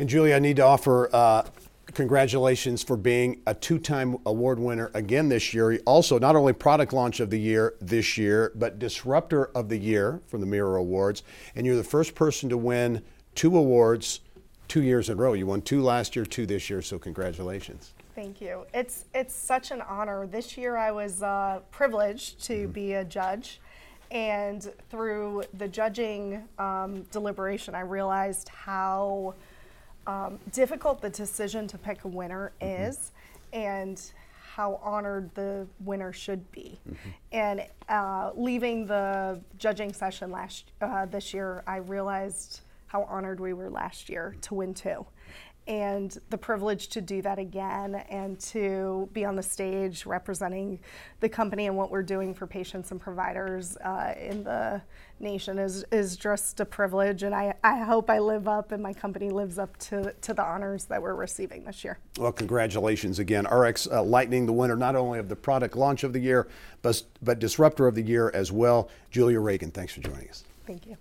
And Julie, I need to offer uh, congratulations for being a two time award winner again this year. Also, not only Product Launch of the Year this year, but Disruptor of the Year from the Mira Awards. And you're the first person to win two awards two years in a row. You won two last year, two this year, so congratulations. Thank you. It's it's such an honor. This year I was uh, privileged to Mm-hmm. be a judge, and through the judging um, deliberation, I realized how um, difficult the decision to pick a winner Mm-hmm. is, and how honored the winner should be. Mm-hmm. And uh, leaving the judging session last uh, this year, I realized how honored we were last year to win two and the privilege to do that again and to be on the stage representing the company and what we're doing for patients and providers uh, in the nation is, is just a privilege. And I, I hope I live up and my company lives up to, to the honors that we're receiving this year. Well, congratulations again. RX uh, Lightning, the winner not only of the Product Launch of the Year, but, but Disruptor of the Year as well. Julia Regan, thanks for joining us. Thank you.